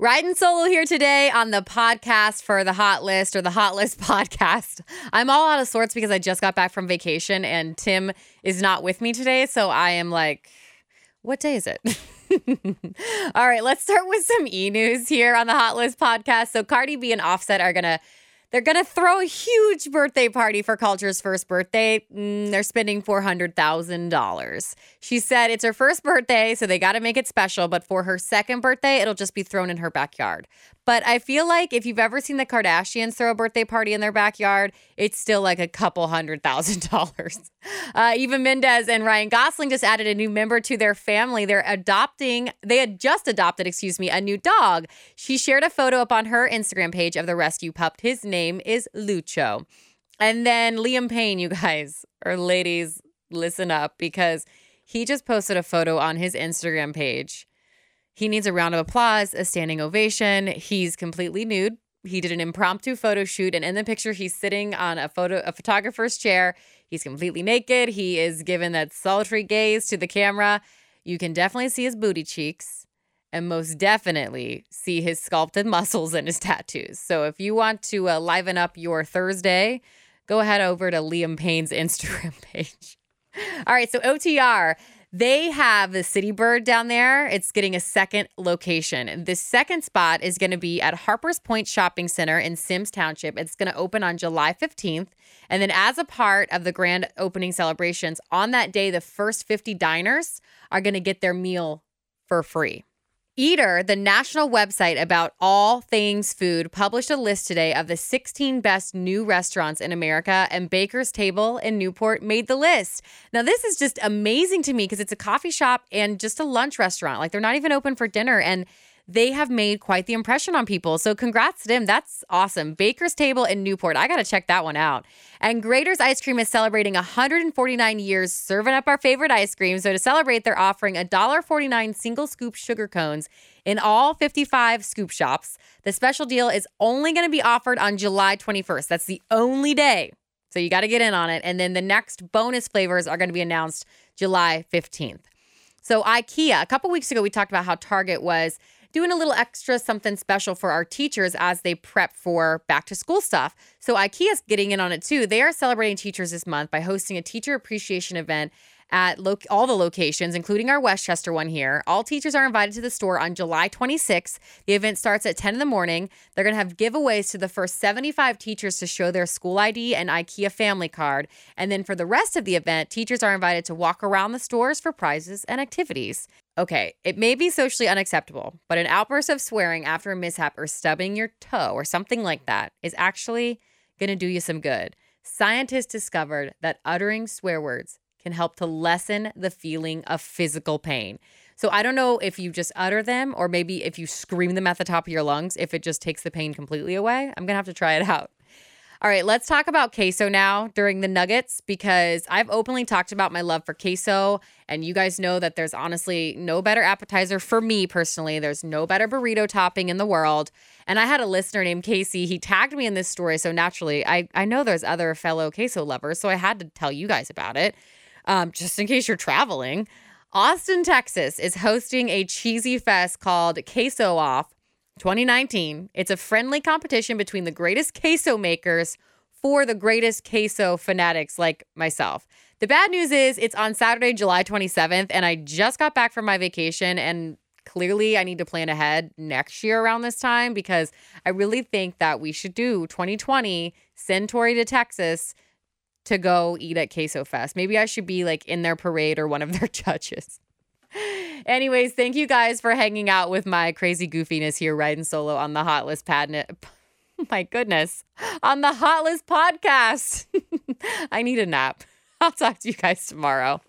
Riding solo here today on the podcast for the Hot List or the Hot List podcast. I'm all out of sorts because I just got back from vacation and Tim is not with me today. So I am like, what day is it? all right, let's start with some e news here on the Hot List podcast. So Cardi B and Offset are going to they're going to throw a huge birthday party for Kulture's first birthday. Mm, they're spending $400,000. She said it's her first birthday, so they got to make it special. But for her second birthday, it'll just be thrown in her backyard. But I feel like if you've ever seen the Kardashians throw a birthday party in their backyard, it's still like a couple hundred thousand dollars. Uh, Eva Mendes and Ryan Gosling just added a new member to their family. They're adopting, they had just adopted, excuse me, a new dog. She shared a photo up on her Instagram page of the rescue pup. His name is Lucho. And then Liam Payne, you guys or ladies, listen up because he just posted a photo on his Instagram page he needs a round of applause, a standing ovation. He's completely nude. He did an impromptu photo shoot, and in the picture, he's sitting on a photo, a photographer's chair. He's completely naked. He is given that sultry gaze to the camera. You can definitely see his booty cheeks, and most definitely see his sculpted muscles and his tattoos. So, if you want to uh, liven up your Thursday, go ahead over to Liam Payne's Instagram page. All right, so OTR. They have the Citybird down there. It's getting a second location. The second spot is going to be at Harper's Point Shopping Center in Symmes Township. It's going to open on July 15th. And then, as a part of the grand opening celebrations, on that day, the first 50 diners are going to get their meal for free. Eater, the national website about all things food, published a list today of the 16 best new restaurants in America, and Baker's Table in Newport made the list. Now, this is just amazing to me because it's a coffee shop and just a lunch restaurant. Like, they're not even open for dinner. And they have made quite the impression on people. So congrats to them. That's awesome. Baker's Table in Newport. I got to check that one out. And Graeter's Ice Cream is celebrating 149 years serving up our favorite ice cream. So to celebrate, they're offering $1.49 single scoop sugar cones in all 55 scoop shops. The special deal is only going to be offered on July 21st. That's the only day. So you got to get in on it. And then the next bonus flavors are going to be announced July 15th. So IKEA, a couple weeks ago, we talked about how Target was doing a little extra something special for our teachers as they prep for back to school stuff. So IKEA's getting in on it too. They are celebrating teachers this month by hosting a teacher appreciation event at lo- all the locations, including our Westchester one here. All teachers are invited to the store on July 26th. The event starts at 10 in the morning. They're going to have giveaways to the first 75 teachers to show their school ID and IKEA family card. And then for the rest of the event, teachers are invited to walk around the stores for prizes and activities. Okay, it may be socially unacceptable, but an outburst of swearing after a mishap or stubbing your toe or something like that is actually to do you some good. Scientists discovered that uttering swear words can help to lessen the feeling of physical pain. So I don't know if you just utter them or maybe if you scream them at the top of your lungs, if it just takes the pain completely away. I'm to have to try it out. All right, let's talk about queso now during the nuggets because I've openly talked about my love for queso. And you guys know that there's honestly no better appetizer for me personally. There's no better burrito topping in the world. And I had a listener named Casey. He tagged me in this story. So naturally, I, I know there's other fellow queso lovers. So I had to tell you guys about it um, just in case you're traveling. Austin, Texas is hosting a cheesy fest called Queso Off 2019. It's a friendly competition between the greatest queso makers for the greatest queso fanatics like myself. The bad news is it's on Saturday, July 27th, and I just got back from my vacation and clearly I need to plan ahead next year around this time because I really think that we should do 2020 send Tori to Texas to go eat at Queso Fest. Maybe I should be like in their parade or one of their judges. Anyways, thank you guys for hanging out with my crazy goofiness here, riding solo on the Hot List Padnet. My goodness, on the Hot List podcast. I need a nap. I'll talk to you guys tomorrow.